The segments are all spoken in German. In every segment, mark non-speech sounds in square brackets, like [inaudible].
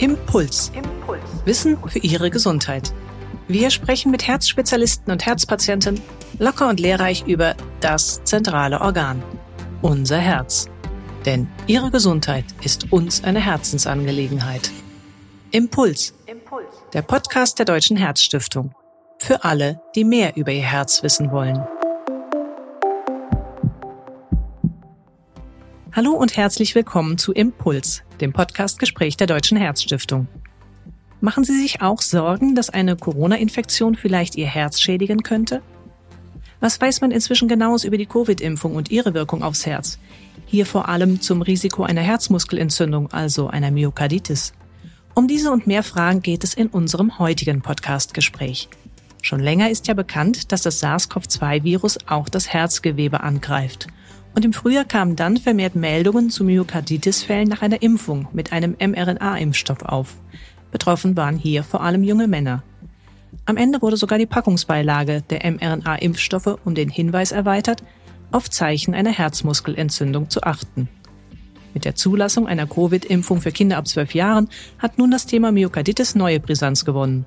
Impuls. Wissen für Ihre Gesundheit. Wir sprechen mit Herzspezialisten und Herzpatienten locker und lehrreich über das zentrale Organ, unser Herz. Denn Ihre Gesundheit ist uns eine Herzensangelegenheit. Impuls. Der Podcast der Deutschen Herzstiftung. Für alle, die mehr über ihr Herz wissen wollen. Hallo und herzlich willkommen zu Impuls, dem Podcast-Gespräch der Deutschen Herzstiftung. Machen Sie sich auch Sorgen, dass eine Corona-Infektion vielleicht Ihr Herz schädigen könnte? Was weiß man inzwischen genaues über die Covid-Impfung und ihre Wirkung aufs Herz? Hier vor allem zum Risiko einer Herzmuskelentzündung, also einer Myokarditis. Um diese und mehr Fragen geht es in unserem heutigen Podcast-Gespräch. Schon länger ist ja bekannt, dass das SARS-CoV-2-Virus auch das Herzgewebe angreift – und im Frühjahr kamen dann vermehrt Meldungen zu Myokarditis-Fällen nach einer Impfung mit einem mRNA-Impfstoff auf. Betroffen waren hier vor allem junge Männer. Am Ende wurde sogar die Packungsbeilage der mRNA-Impfstoffe um den Hinweis erweitert, auf Zeichen einer Herzmuskelentzündung zu achten. Mit der Zulassung einer Covid-Impfung für Kinder ab zwölf Jahren hat nun das Thema Myokarditis neue Brisanz gewonnen.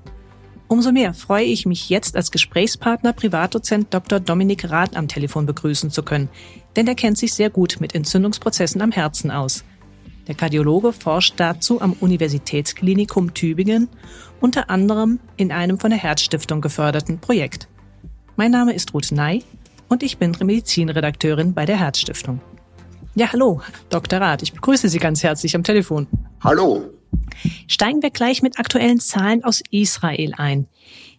Umso mehr freue ich mich jetzt als Gesprächspartner Privatdozent Dr. Dominik Rath am Telefon begrüßen zu können, denn er kennt sich sehr gut mit Entzündungsprozessen am Herzen aus. Der Kardiologe forscht dazu am Universitätsklinikum Tübingen, unter anderem in einem von der Herzstiftung geförderten Projekt. Mein Name ist Ruth Ney und ich bin Medizinredakteurin bei der Herzstiftung. Ja, hallo, Dr. Rath, ich begrüße Sie ganz herzlich am Telefon. Hallo. Steigen wir gleich mit aktuellen Zahlen aus Israel ein.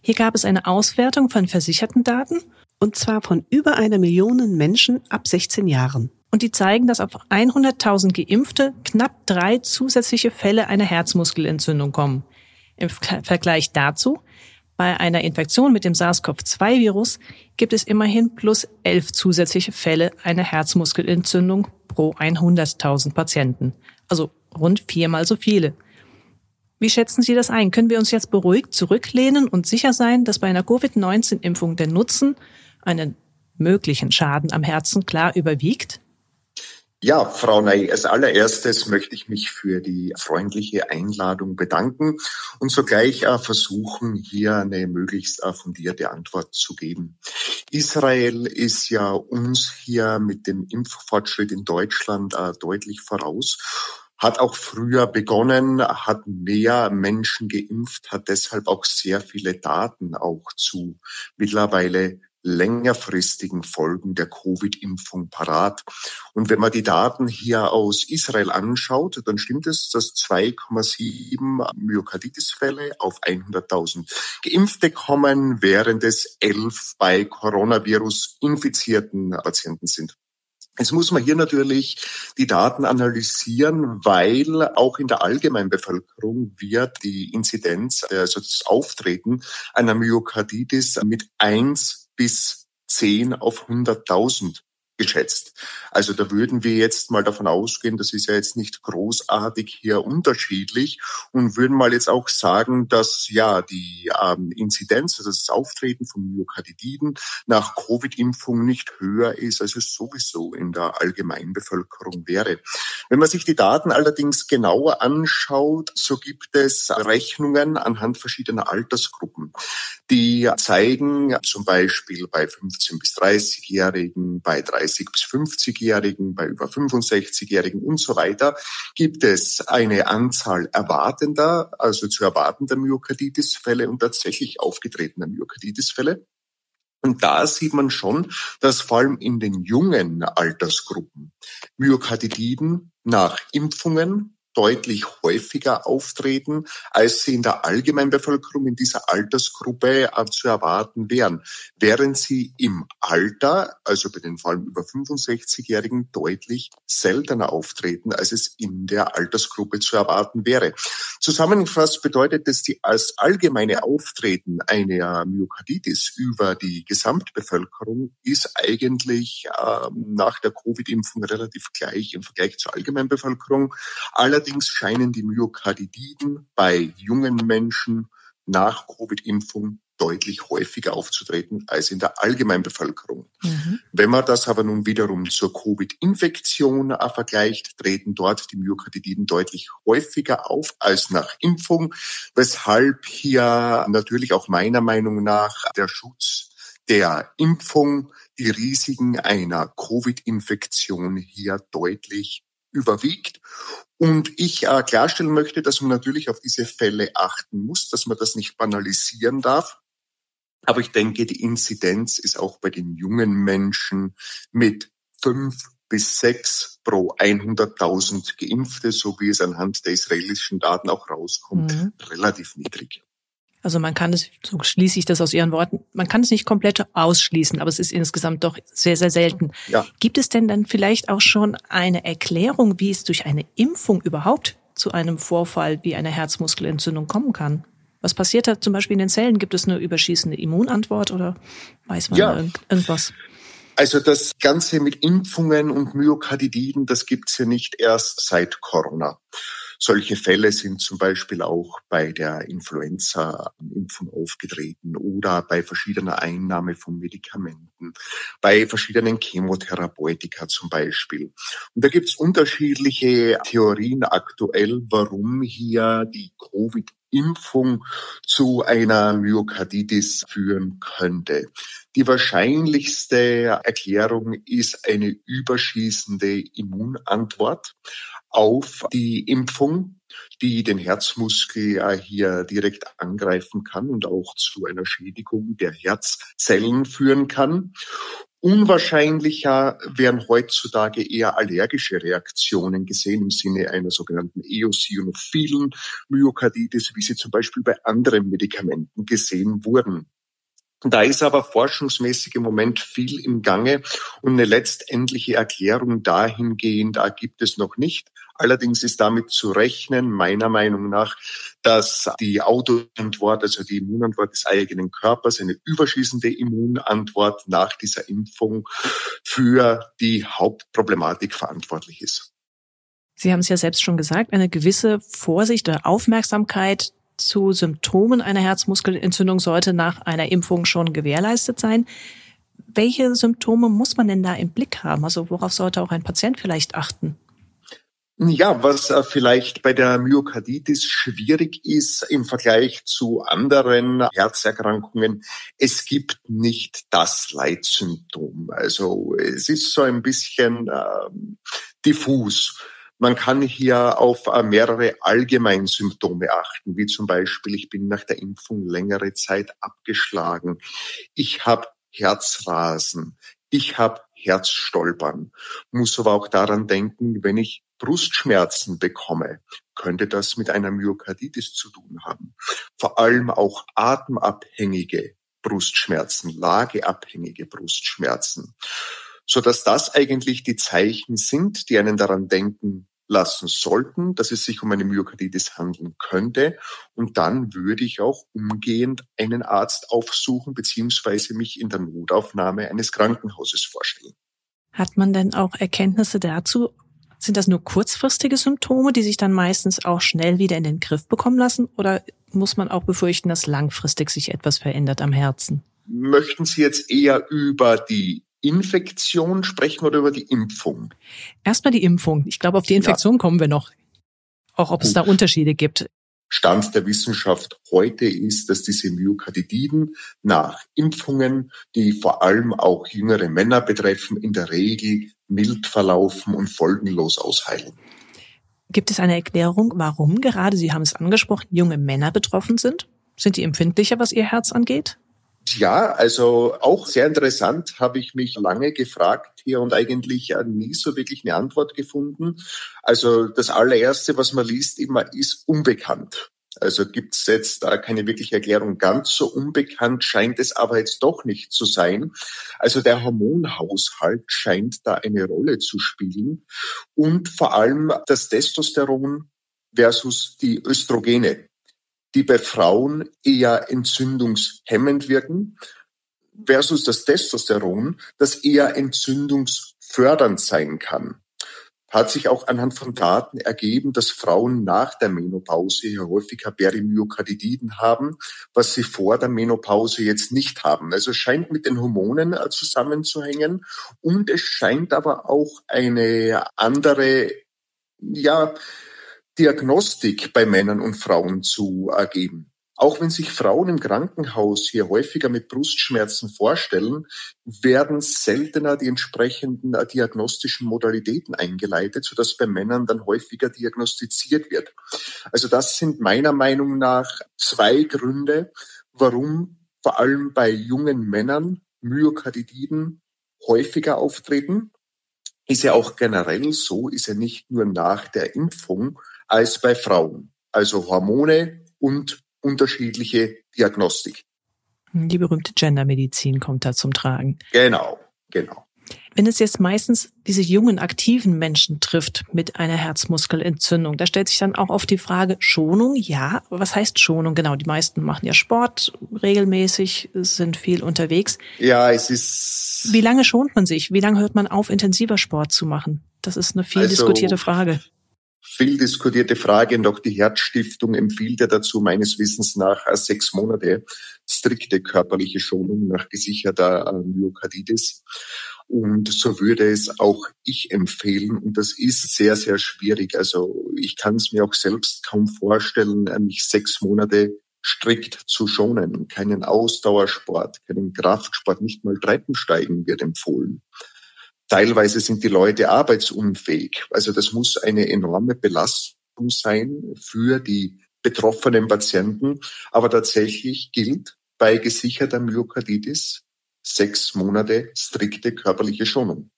Hier gab es eine Auswertung von versicherten Daten und zwar von über einer Million Menschen ab 16 Jahren. Und die zeigen, dass auf 100.000 Geimpfte knapp drei zusätzliche Fälle einer Herzmuskelentzündung kommen. Im Vergleich dazu, bei einer Infektion mit dem SARS-CoV-2-Virus gibt es immerhin plus elf zusätzliche Fälle einer Herzmuskelentzündung pro 100.000 Patienten. Also rund viermal so viele. Wie schätzen Sie das ein? Können wir uns jetzt beruhigt zurücklehnen und sicher sein, dass bei einer Covid-19-Impfung der Nutzen einen möglichen Schaden am Herzen klar überwiegt? Ja, Frau Ney, als allererstes möchte ich mich für die freundliche Einladung bedanken und sogleich versuchen, hier eine möglichst fundierte Antwort zu geben. Israel ist ja uns hier mit dem Impffortschritt in Deutschland äh, deutlich voraus hat auch früher begonnen, hat mehr Menschen geimpft, hat deshalb auch sehr viele Daten auch zu mittlerweile längerfristigen Folgen der Covid-Impfung parat. Und wenn man die Daten hier aus Israel anschaut, dann stimmt es, dass 2,7 Myokarditis-Fälle auf 100.000 Geimpfte kommen, während es 11 bei Coronavirus infizierten Patienten sind. Jetzt muss man hier natürlich die Daten analysieren, weil auch in der Allgemeinbevölkerung wird die Inzidenz, also das Auftreten einer Myokarditis mit eins bis zehn auf 100.000 geschätzt. Also da würden wir jetzt mal davon ausgehen, das ist ja jetzt nicht großartig hier unterschiedlich und würden mal jetzt auch sagen, dass ja die ähm, Inzidenz, also das Auftreten von Myokarditiden nach Covid-Impfung nicht höher ist, als es sowieso in der Allgemeinbevölkerung wäre. Wenn man sich die Daten allerdings genauer anschaut, so gibt es Rechnungen anhand verschiedener Altersgruppen, die zeigen zum Beispiel bei 15 bis 30-Jährigen, bei 30 30 bis 50-Jährigen, bei über 65-Jährigen und so weiter gibt es eine Anzahl erwartender, also zu erwartender Myokarditis-Fälle und tatsächlich aufgetretener Myokarditis-Fälle. Und da sieht man schon, dass vor allem in den jungen Altersgruppen Myokarditiden nach Impfungen deutlich häufiger auftreten, als sie in der Allgemeinbevölkerung in dieser Altersgruppe äh, zu erwarten wären, während sie im Alter, also bei den vor allem über 65-Jährigen, deutlich seltener auftreten, als es in der Altersgruppe zu erwarten wäre. Zusammengefasst bedeutet es, die als allgemeine Auftreten einer Myokarditis über die Gesamtbevölkerung ist eigentlich äh, nach der Covid-Impfung relativ gleich im Vergleich zur Allgemeinbevölkerung. Allerdings Allerdings scheinen die Myokarditiden bei jungen Menschen nach Covid-Impfung deutlich häufiger aufzutreten als in der Allgemeinbevölkerung. Mhm. Wenn man das aber nun wiederum zur Covid-Infektion äh, vergleicht, treten dort die Myokarditiden deutlich häufiger auf als nach Impfung, weshalb hier natürlich auch meiner Meinung nach der Schutz der Impfung die Risiken einer Covid-Infektion hier deutlich überwiegt. Und ich äh, klarstellen möchte, dass man natürlich auf diese Fälle achten muss, dass man das nicht banalisieren darf. Aber ich denke, die Inzidenz ist auch bei den jungen Menschen mit fünf bis sechs pro 100.000 Geimpfte, so wie es anhand der israelischen Daten auch rauskommt, mhm. relativ niedrig. Also man kann es, so schließe ich das aus Ihren Worten, man kann es nicht komplett ausschließen, aber es ist insgesamt doch sehr, sehr selten. Ja. Gibt es denn dann vielleicht auch schon eine Erklärung, wie es durch eine Impfung überhaupt zu einem Vorfall wie einer Herzmuskelentzündung kommen kann? Was passiert da zum Beispiel in den Zellen? Gibt es eine überschießende Immunantwort oder weiß man ja. irgendwas? Also das Ganze mit Impfungen und Myokarditiden, das gibt's ja nicht erst seit Corona. Solche Fälle sind zum Beispiel auch bei der Influenza-Impfung aufgetreten oder bei verschiedener Einnahme von Medikamenten, bei verschiedenen Chemotherapeutika zum Beispiel. Und da gibt es unterschiedliche Theorien aktuell, warum hier die Covid Impfung zu einer Myokarditis führen könnte. Die wahrscheinlichste Erklärung ist eine überschießende Immunantwort auf die Impfung, die den Herzmuskel ja hier direkt angreifen kann und auch zu einer Schädigung der Herzzellen führen kann. Unwahrscheinlicher werden heutzutage eher allergische Reaktionen gesehen im Sinne einer sogenannten eosinophilen Myokarditis, wie sie zum Beispiel bei anderen Medikamenten gesehen wurden. Da ist aber forschungsmäßig im Moment viel im Gange und eine letztendliche Erklärung dahingehend da gibt es noch nicht. Allerdings ist damit zu rechnen, meiner Meinung nach, dass die Autoantwort, also die Immunantwort des eigenen Körpers, eine überschießende Immunantwort nach dieser Impfung für die Hauptproblematik verantwortlich ist. Sie haben es ja selbst schon gesagt, eine gewisse Vorsicht oder Aufmerksamkeit zu Symptomen einer Herzmuskelentzündung sollte nach einer Impfung schon gewährleistet sein. Welche Symptome muss man denn da im Blick haben? Also worauf sollte auch ein Patient vielleicht achten? Ja, was äh, vielleicht bei der Myokarditis schwierig ist im Vergleich zu anderen Herzerkrankungen, es gibt nicht das Leitsymptom. Also es ist so ein bisschen äh, diffus. Man kann hier auf äh, mehrere Allgemeinsymptome achten, wie zum Beispiel, ich bin nach der Impfung längere Zeit abgeschlagen. Ich habe Herzrasen. Ich habe Herzstolpern. Muss aber auch daran denken, wenn ich Brustschmerzen bekomme, könnte das mit einer Myokarditis zu tun haben. Vor allem auch atemabhängige Brustschmerzen, lageabhängige Brustschmerzen so dass das eigentlich die Zeichen sind, die einen daran denken lassen sollten, dass es sich um eine Myokarditis handeln könnte. Und dann würde ich auch umgehend einen Arzt aufsuchen beziehungsweise mich in der Notaufnahme eines Krankenhauses vorstellen. Hat man denn auch Erkenntnisse dazu? Sind das nur kurzfristige Symptome, die sich dann meistens auch schnell wieder in den Griff bekommen lassen? Oder muss man auch befürchten, dass langfristig sich etwas verändert am Herzen? Möchten Sie jetzt eher über die Infektion sprechen oder über die Impfung? Erstmal die Impfung. Ich glaube, auf die Infektion ja. kommen wir noch. Auch ob Gut. es da Unterschiede gibt. Stand der Wissenschaft heute ist, dass diese Myokarditiden nach Impfungen, die vor allem auch jüngere Männer betreffen, in der Regel mild verlaufen und folgenlos ausheilen. Gibt es eine Erklärung, warum gerade, Sie haben es angesprochen, junge Männer betroffen sind? Sind die empfindlicher, was ihr Herz angeht? Ja, also auch sehr interessant habe ich mich lange gefragt hier und eigentlich nie so wirklich eine Antwort gefunden. Also das allererste, was man liest, immer ist unbekannt. Also gibt es jetzt da keine wirkliche Erklärung. Ganz so unbekannt scheint es aber jetzt doch nicht zu sein. Also der Hormonhaushalt scheint da eine Rolle zu spielen und vor allem das Testosteron versus die Östrogene die bei Frauen eher entzündungshemmend wirken, versus das Testosteron, das eher entzündungsfördernd sein kann. hat sich auch anhand von Daten ergeben, dass Frauen nach der Menopause häufiger Perimyokarditiden haben, was sie vor der Menopause jetzt nicht haben. Also scheint mit den Hormonen äh, zusammenzuhängen und es scheint aber auch eine andere, ja, Diagnostik bei Männern und Frauen zu ergeben. Auch wenn sich Frauen im Krankenhaus hier häufiger mit Brustschmerzen vorstellen, werden seltener die entsprechenden äh, diagnostischen Modalitäten eingeleitet, sodass bei Männern dann häufiger diagnostiziert wird. Also das sind meiner Meinung nach zwei Gründe, warum vor allem bei jungen Männern Myokarditiden häufiger auftreten. Ist ja auch generell so, ist ja nicht nur nach der Impfung als bei Frauen. Also Hormone und unterschiedliche Diagnostik. Die berühmte Gendermedizin kommt da zum Tragen. Genau, genau. Wenn es jetzt meistens diese jungen, aktiven Menschen trifft mit einer Herzmuskelentzündung, da stellt sich dann auch oft die Frage, Schonung, ja, was heißt Schonung? Genau, die meisten machen ja Sport regelmäßig, sind viel unterwegs. Ja, es ist. Wie lange schont man sich? Wie lange hört man auf, intensiver Sport zu machen? Das ist eine viel also, diskutierte Frage viel diskutierte Frage und auch die Herzstiftung empfiehlt ja dazu meines Wissens nach äh, sechs Monate strikte körperliche Schonung nach gesicherter äh, Myokarditis. Und so würde es auch ich empfehlen. Und das ist sehr, sehr schwierig. Also ich kann es mir auch selbst kaum vorstellen, äh, mich sechs Monate strikt zu schonen. Keinen Ausdauersport, keinen Kraftsport, nicht mal Treppensteigen wird empfohlen. Teilweise sind die Leute arbeitsunfähig. Also das muss eine enorme Belastung sein für die betroffenen Patienten. Aber tatsächlich gilt bei gesicherter Myokarditis sechs Monate strikte körperliche Schonung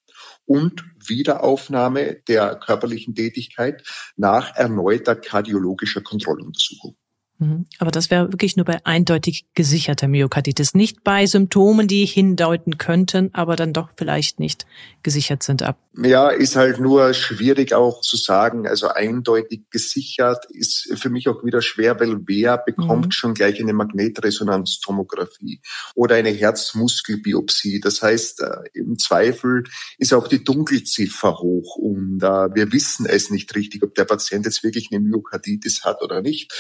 und Wiederaufnahme der körperlichen Tätigkeit nach erneuter kardiologischer Kontrolluntersuchung. Mhm. Aber das wäre wirklich nur bei eindeutig gesicherter Myokarditis, nicht bei Symptomen, die hindeuten könnten, aber dann doch vielleicht nicht gesichert sind ab. Ja, ist halt nur schwierig auch zu sagen. Also eindeutig gesichert ist für mich auch wieder schwer, weil wer bekommt mhm. schon gleich eine Magnetresonanztomographie oder eine Herzmuskelbiopsie. Das heißt, äh, im Zweifel ist auch die Dunkelziffer hoch und äh, wir wissen es nicht richtig, ob der Patient jetzt wirklich eine Myokarditis hat oder nicht.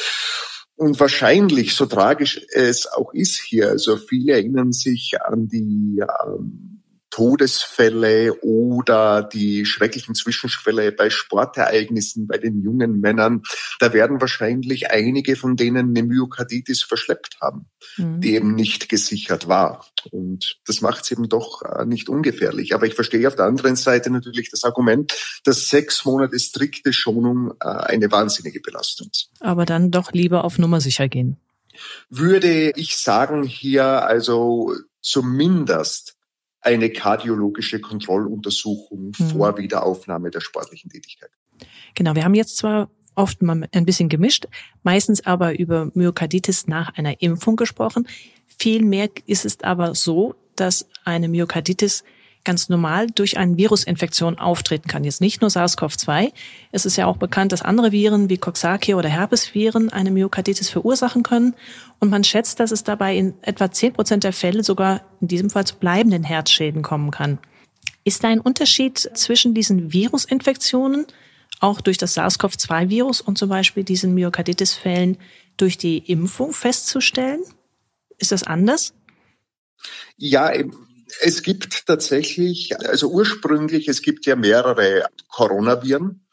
Und wahrscheinlich, so tragisch es auch ist hier, also viele erinnern sich an die ähm, Todesfälle oder die schrecklichen Zwischenfälle bei Sportereignissen bei den jungen Männern, da werden wahrscheinlich einige von denen eine Myokarditis verschleppt haben, mhm. die eben nicht gesichert war. Und das macht es eben doch äh, nicht ungefährlich. Aber ich verstehe auf der anderen Seite natürlich das Argument, dass sechs Monate strikte Schonung äh, eine wahnsinnige Belastung ist. Aber dann doch lieber auf Nummer sicher gehen. Würde ich sagen, hier also zumindest eine kardiologische Kontrolluntersuchung mhm. vor Wiederaufnahme der sportlichen Tätigkeit. Genau, wir haben jetzt zwar oft mal ein bisschen gemischt, meistens aber über Myokarditis nach einer Impfung gesprochen. Vielmehr ist es aber so, dass eine Myokarditis ganz normal durch eine Virusinfektion auftreten kann. Jetzt nicht nur SARS-CoV-2. Es ist ja auch bekannt, dass andere Viren wie Coxsackie oder Herpesviren eine Myokarditis verursachen können. Und man schätzt, dass es dabei in etwa 10 Prozent der Fälle sogar in diesem Fall zu bleibenden Herzschäden kommen kann. Ist da ein Unterschied zwischen diesen Virusinfektionen, auch durch das SARS-CoV-2-Virus und zum Beispiel diesen Myokarditis-Fällen durch die Impfung festzustellen? Ist das anders? Ja, es gibt tatsächlich, also ursprünglich, es gibt ja mehrere Coronaviren.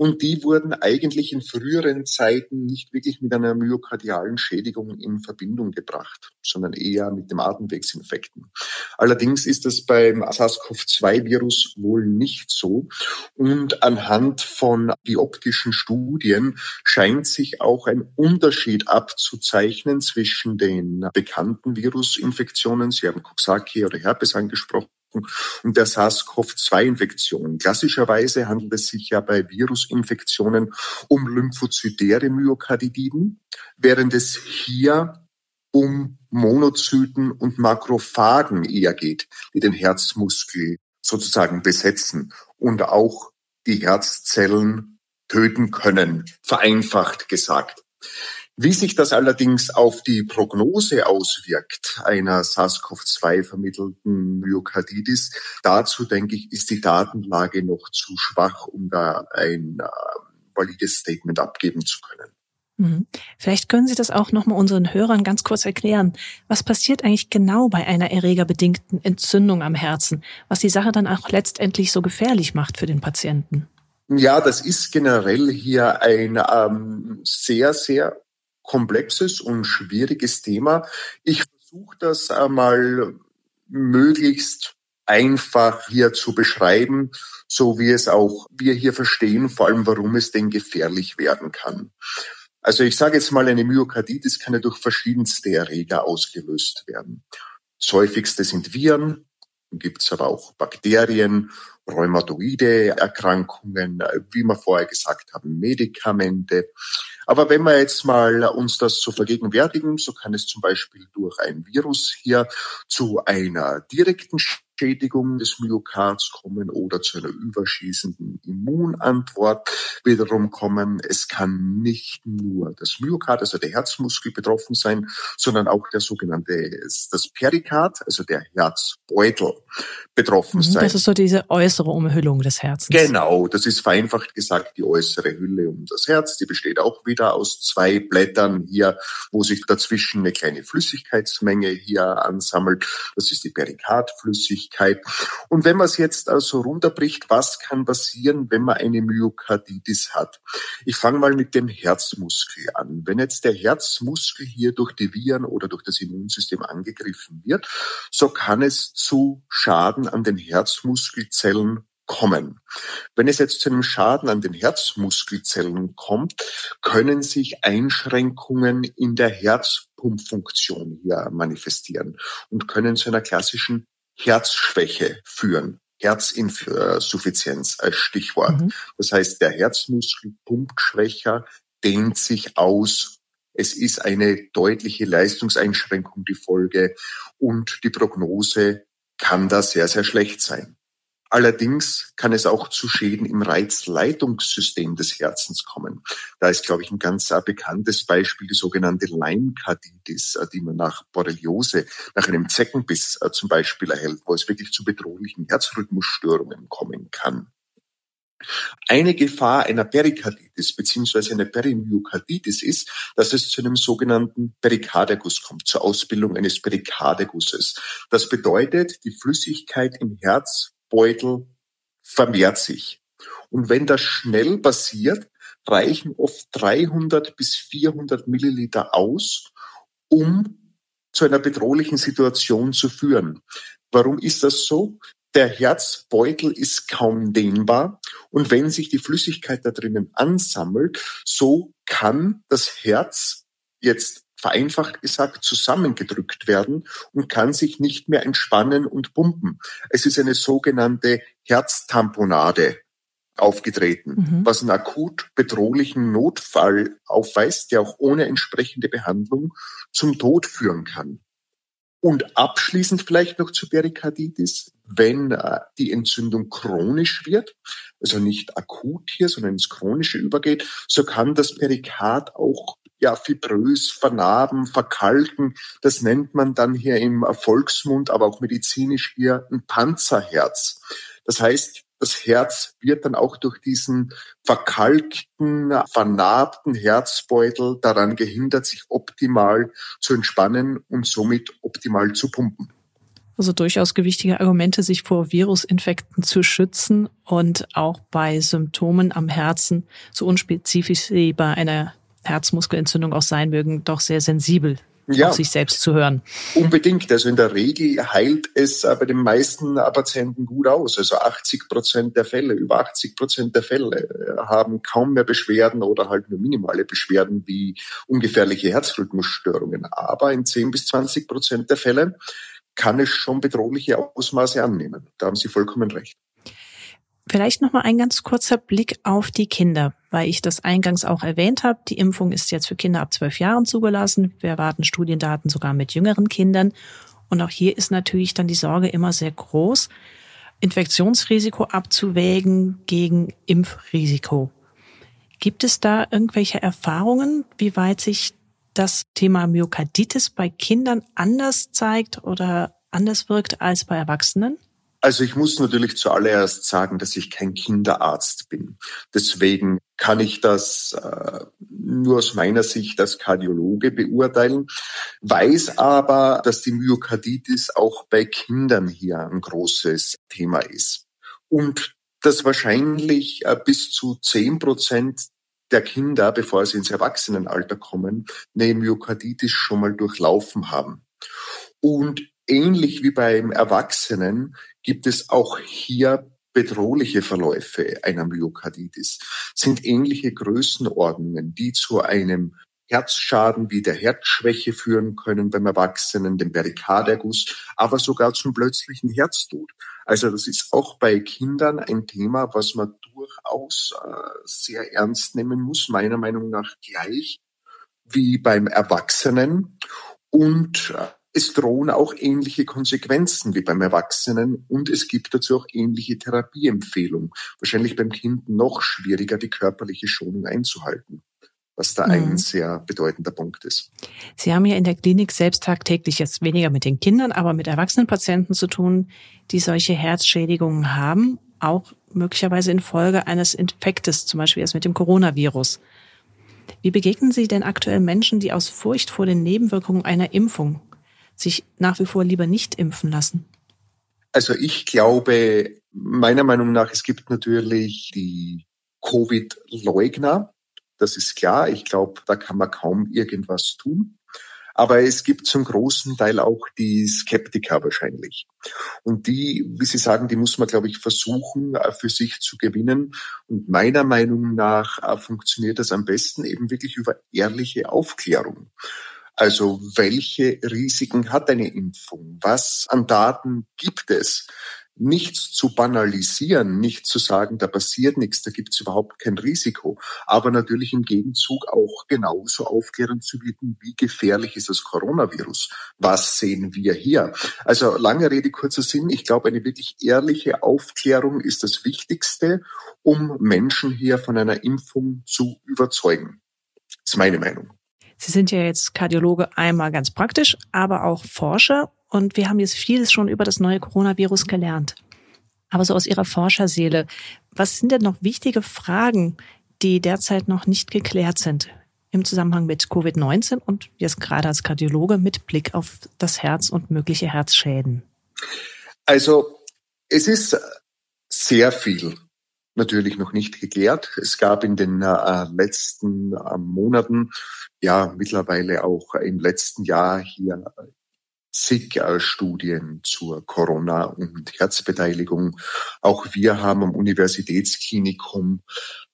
Und die wurden eigentlich in früheren Zeiten nicht wirklich mit einer myokardialen Schädigung in Verbindung gebracht, sondern eher mit dem Atemwegsinfekten. Allerdings ist das beim SARS-CoV-2-Virus wohl nicht so. Und anhand von bioptischen Studien scheint sich auch ein Unterschied abzuzeichnen zwischen den bekannten Virusinfektionen, Sie haben Coxsackie oder Herpes angesprochen, und der SARS-CoV-2-Infektion. Klassischerweise handelt es sich ja bei Virusinfektionen um lymphozytäre Myokarditiden, während es hier um Monozyten und Makrophagen eher geht, die den Herzmuskel sozusagen besetzen und auch die Herzzellen töten können, vereinfacht gesagt. Wie sich das allerdings auf die Prognose auswirkt, einer SARS-CoV-2 vermittelten Myokarditis, dazu denke ich, ist die Datenlage noch zu schwach, um da ein äh, valides Statement abgeben zu können. Mhm. Vielleicht können Sie das auch nochmal unseren Hörern ganz kurz erklären. Was passiert eigentlich genau bei einer erregerbedingten Entzündung am Herzen, was die Sache dann auch letztendlich so gefährlich macht für den Patienten? Ja, das ist generell hier ein ähm, sehr, sehr komplexes und schwieriges Thema. Ich versuche das einmal möglichst einfach hier zu beschreiben, so wie es auch wir hier verstehen, vor allem warum es denn gefährlich werden kann. Also ich sage jetzt mal, eine Myokarditis kann ja durch verschiedenste Erreger ausgelöst werden. Das häufigste sind Viren, gibt es aber auch Bakterien, rheumatoide Erkrankungen, wie wir vorher gesagt haben, Medikamente. Aber wenn wir jetzt mal uns das so vergegenwärtigen, so kann es zum Beispiel durch ein Virus hier zu einer direkten Schädigung des Myokards kommen oder zu einer überschießenden Immunantwort wiederum kommen. Es kann nicht nur das Myokard, also der Herzmuskel betroffen sein, sondern auch der sogenannte, das Perikard, also der Herzbeutel betroffen mhm, sein. Das ist so diese äußere Umhüllung des Herzens. Genau, das ist vereinfacht gesagt die äußere Hülle um das Herz. Die besteht auch wieder aus zwei Blättern hier, wo sich dazwischen eine kleine Flüssigkeitsmenge hier ansammelt. Das ist die Perikardflüssigkeit. Flüssigkeit. Und wenn man es jetzt also runterbricht, was kann passieren, wenn man eine Myokarditis hat? Ich fange mal mit dem Herzmuskel an. Wenn jetzt der Herzmuskel hier durch die Viren oder durch das Immunsystem angegriffen wird, so kann es zu Schaden an den Herzmuskelzellen kommen. Wenn es jetzt zu einem Schaden an den Herzmuskelzellen kommt, können sich Einschränkungen in der Herzpumpfunktion hier manifestieren und können zu einer klassischen Herzschwäche führen. Herzinsuffizienz als Stichwort. Mhm. Das heißt, der Herzmuskel pumpt schwächer, dehnt sich aus. Es ist eine deutliche Leistungseinschränkung die Folge und die Prognose kann da sehr, sehr schlecht sein. Allerdings kann es auch zu Schäden im Reizleitungssystem des Herzens kommen. Da ist, glaube ich, ein ganz äh, bekanntes Beispiel die sogenannte Lyme-Karditis, äh, die man nach Borreliose, nach einem Zeckenbiss äh, zum Beispiel erhält, wo es wirklich zu bedrohlichen Herzrhythmusstörungen kommen kann. Eine Gefahr einer Perikarditis bzw. einer Perimyokarditis ist, dass es zu einem sogenannten Perikarderguss kommt, zur Ausbildung eines Perikardegusses. Das bedeutet, die Flüssigkeit im Herz Beutel vermehrt sich. Und wenn das schnell passiert, reichen oft 300 bis 400 Milliliter aus, um zu einer bedrohlichen Situation zu führen. Warum ist das so? Der Herzbeutel ist kaum dehnbar und wenn sich die Flüssigkeit da drinnen ansammelt, so kann das Herz jetzt vereinfacht gesagt zusammengedrückt werden und kann sich nicht mehr entspannen und pumpen. Es ist eine sogenannte Herztamponade aufgetreten, mhm. was einen akut bedrohlichen Notfall aufweist, der auch ohne entsprechende Behandlung zum Tod führen kann. Und abschließend vielleicht noch zu Perikarditis, wenn äh, die Entzündung chronisch wird, also nicht akut hier, sondern ins Chronische übergeht, so kann das Perikard auch ja, fibrös, vernarben, verkalken. Das nennt man dann hier im Volksmund, aber auch medizinisch hier ein Panzerherz. Das heißt, das Herz wird dann auch durch diesen verkalkten, vernarbten Herzbeutel daran gehindert, sich optimal zu entspannen und somit optimal zu pumpen. Also durchaus gewichtige Argumente, sich vor Virusinfekten zu schützen und auch bei Symptomen am Herzen, so unspezifisch wie bei einer Herzmuskelentzündung auch sein mögen, doch sehr sensibel ja, auf sich selbst zu hören. Unbedingt. Also in der Regel heilt es bei den meisten Patienten gut aus. Also 80 Prozent der Fälle, über 80 Prozent der Fälle äh, haben kaum mehr Beschwerden oder halt nur minimale Beschwerden wie ungefährliche Herzrhythmusstörungen. Aber in 10 bis 20 Prozent der Fälle kann es schon bedrohliche Ausmaße annehmen. Da haben Sie vollkommen recht. Vielleicht noch mal ein ganz kurzer Blick auf die Kinder, weil ich das eingangs auch erwähnt habe. Die Impfung ist jetzt für Kinder ab zwölf Jahren zugelassen. Wir erwarten Studiendaten sogar mit jüngeren Kindern. Und auch hier ist natürlich dann die Sorge immer sehr groß, Infektionsrisiko abzuwägen gegen Impfrisiko. Gibt es da irgendwelche Erfahrungen, wie weit sich das Thema Myokarditis bei Kindern anders zeigt oder anders wirkt als bei Erwachsenen? Also ich muss natürlich zuallererst sagen, dass ich kein Kinderarzt bin. Deswegen kann ich das äh, nur aus meiner Sicht als Kardiologe beurteilen, weiß aber, dass die Myokarditis auch bei Kindern hier ein großes Thema ist. Und dass wahrscheinlich äh, bis zu zehn Prozent der Kinder, bevor sie ins Erwachsenenalter kommen, eine Myokarditis schon mal durchlaufen haben. Und ähnlich wie beim Erwachsenen gibt es auch hier bedrohliche Verläufe einer Myokarditis. Sind ähnliche Größenordnungen, die zu einem Herzschaden wie der Herzschwäche führen können beim Erwachsenen, dem Perikarderguss, aber sogar zum plötzlichen Herztod. Also das ist auch bei Kindern ein Thema, was man durchaus äh, sehr ernst nehmen muss, meiner Meinung nach gleich wie beim Erwachsenen. Und äh, es drohen auch ähnliche Konsequenzen wie beim Erwachsenen und es gibt dazu auch ähnliche Therapieempfehlungen. Wahrscheinlich beim Kind noch schwieriger, die körperliche Schonung einzuhalten was da mhm. ein sehr bedeutender Punkt ist. Sie haben ja in der Klinik selbst tagtäglich jetzt weniger mit den Kindern, aber mit erwachsenen Patienten zu tun, die solche Herzschädigungen haben, auch möglicherweise infolge eines Infektes, zum Beispiel erst mit dem Coronavirus. Wie begegnen Sie denn aktuell Menschen, die aus Furcht vor den Nebenwirkungen einer Impfung sich nach wie vor lieber nicht impfen lassen? Also ich glaube, meiner Meinung nach, es gibt natürlich die Covid-Leugner. Das ist klar. Ich glaube, da kann man kaum irgendwas tun. Aber es gibt zum großen Teil auch die Skeptiker wahrscheinlich. Und die, wie Sie sagen, die muss man, glaube ich, versuchen äh, für sich zu gewinnen. Und meiner Meinung nach äh, funktioniert das am besten eben wirklich über ehrliche Aufklärung. Also welche Risiken hat eine Impfung? Was an Daten gibt es? Nichts zu banalisieren, nicht zu sagen, da passiert nichts, da gibt es überhaupt kein Risiko, aber natürlich im Gegenzug auch genauso aufklären zu bieten, wie gefährlich ist das Coronavirus? Was sehen wir hier? Also lange Rede, kurzer Sinn. Ich glaube, eine wirklich ehrliche Aufklärung ist das Wichtigste, um Menschen hier von einer Impfung zu überzeugen. Das ist meine Meinung. Sie sind ja jetzt Kardiologe einmal ganz praktisch, aber auch Forscher. Und wir haben jetzt vieles schon über das neue Coronavirus gelernt. Aber so aus Ihrer Forscherseele, was sind denn noch wichtige Fragen, die derzeit noch nicht geklärt sind im Zusammenhang mit Covid-19 und jetzt gerade als Kardiologe mit Blick auf das Herz und mögliche Herzschäden? Also es ist sehr viel natürlich noch nicht geklärt. Es gab in den äh, letzten äh, Monaten, ja mittlerweile auch im letzten Jahr hier zig Studien zur Corona- und Herzbeteiligung. Auch wir haben am Universitätsklinikum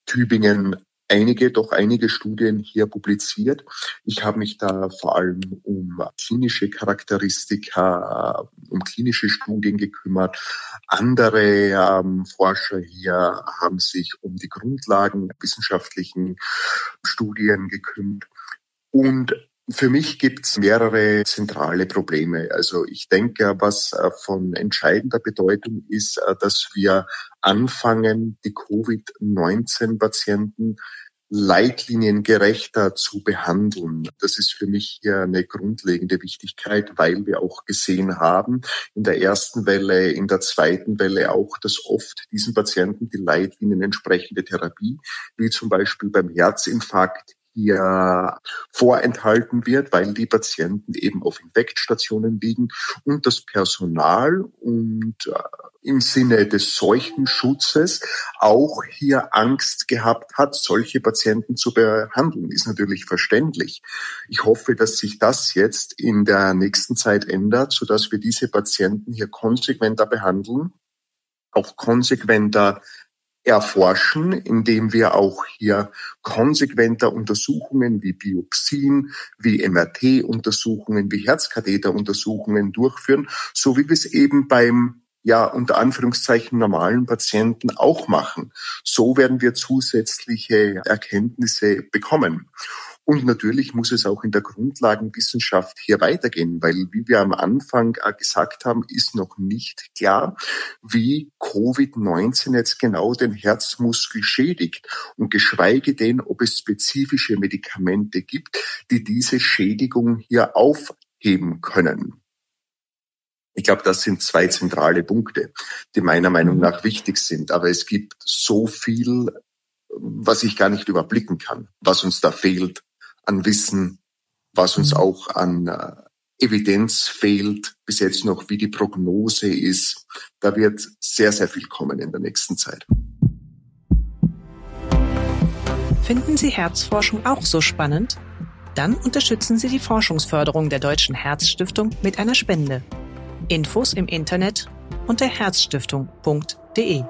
Tübingen einige, doch einige Studien hier publiziert. Ich habe mich da vor allem um klinische Charakteristika, um klinische Studien gekümmert. Andere ähm, Forscher hier haben sich um die Grundlagen wissenschaftlichen Studien gekümmert. Und für mich gibt es mehrere zentrale Probleme. Also ich denke, was äh, von entscheidender Bedeutung ist, äh, dass wir anfangen, die Covid-19-Patienten leitliniengerechter zu behandeln. Das ist für mich hier eine grundlegende Wichtigkeit, weil wir auch gesehen haben, in der ersten Welle, in der zweiten Welle auch, dass oft diesen Patienten die Leitlinien entsprechende Therapie, wie zum Beispiel beim Herzinfarkt, hier vorenthalten wird, weil die Patienten eben auf Infektstationen liegen und das Personal und äh, im Sinne des Seuchenschutzes auch hier Angst gehabt hat, solche Patienten zu behandeln, ist natürlich verständlich. Ich hoffe, dass sich das jetzt in der nächsten Zeit ändert, sodass wir diese Patienten hier konsequenter behandeln, auch konsequenter erforschen, indem wir auch hier konsequenter Untersuchungen wie Biopsien, wie MRT-Untersuchungen, wie Herzkatheteruntersuchungen durchführen, so wie wir es eben beim ja unter Anführungszeichen normalen Patienten auch machen. So werden wir zusätzliche Erkenntnisse bekommen. Und natürlich muss es auch in der Grundlagenwissenschaft hier weitergehen, weil, wie wir am Anfang äh, gesagt haben, ist noch nicht klar, wie Covid-19 jetzt genau den Herzmuskel schädigt und geschweige denn, ob es spezifische Medikamente gibt, die diese Schädigung hier aufheben können. Ich glaube, das sind zwei zentrale Punkte, die meiner Meinung nach wichtig sind. Aber es gibt so viel, was ich gar nicht überblicken kann, was uns da fehlt an Wissen, was uns mhm. auch an äh, Evidenz fehlt, bis jetzt noch, wie die Prognose ist. Da wird sehr, sehr viel kommen in der nächsten Zeit. Finden Sie Herzforschung auch so spannend? Dann unterstützen Sie die Forschungsförderung der Deutschen Herzstiftung mit einer Spende. Infos im Internet unter herzstiftung.de.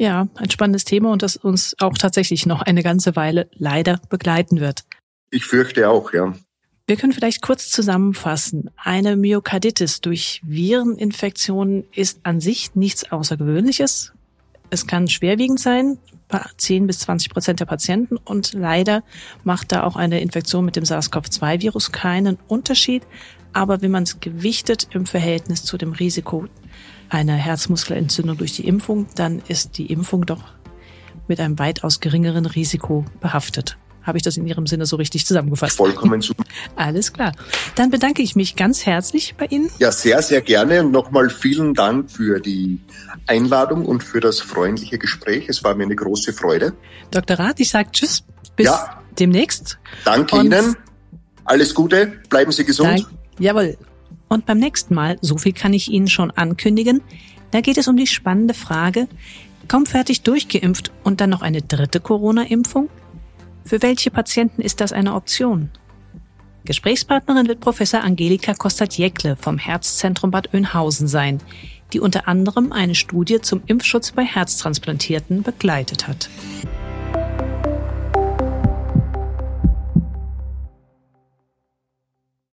Ja, ein spannendes Thema und das uns auch tatsächlich noch eine ganze Weile leider begleiten wird. Ich fürchte auch, ja. Wir können vielleicht kurz zusammenfassen. Eine Myokarditis durch Vireninfektionen ist an sich nichts Außergewöhnliches. Es kann schwerwiegend sein, 10 bis 20 Prozent der Patienten. Und leider macht da auch eine Infektion mit dem SARS-CoV-2-Virus keinen Unterschied. Aber wenn man es gewichtet im Verhältnis zu dem Risiko einer Herzmuskelentzündung durch die Impfung, dann ist die Impfung doch mit einem weitaus geringeren Risiko behaftet. Habe ich das in Ihrem Sinne so richtig zusammengefasst? Vollkommen super. [laughs] Alles klar. Dann bedanke ich mich ganz herzlich bei Ihnen. Ja, sehr, sehr gerne. Nochmal vielen Dank für die Einladung und für das freundliche Gespräch. Es war mir eine große Freude. Dr. Rath, ich sage Tschüss. Bis ja. demnächst. Danke und Ihnen. Alles Gute. Bleiben Sie gesund. Dank, jawohl. Und beim nächsten Mal, so viel kann ich Ihnen schon ankündigen, da geht es um die spannende Frage, kaum fertig durchgeimpft und dann noch eine dritte Corona-Impfung? Für welche Patienten ist das eine Option? Gesprächspartnerin wird Professor Angelika Kostat-Jekle vom Herzzentrum Bad Oeynhausen sein, die unter anderem eine Studie zum Impfschutz bei Herztransplantierten begleitet hat.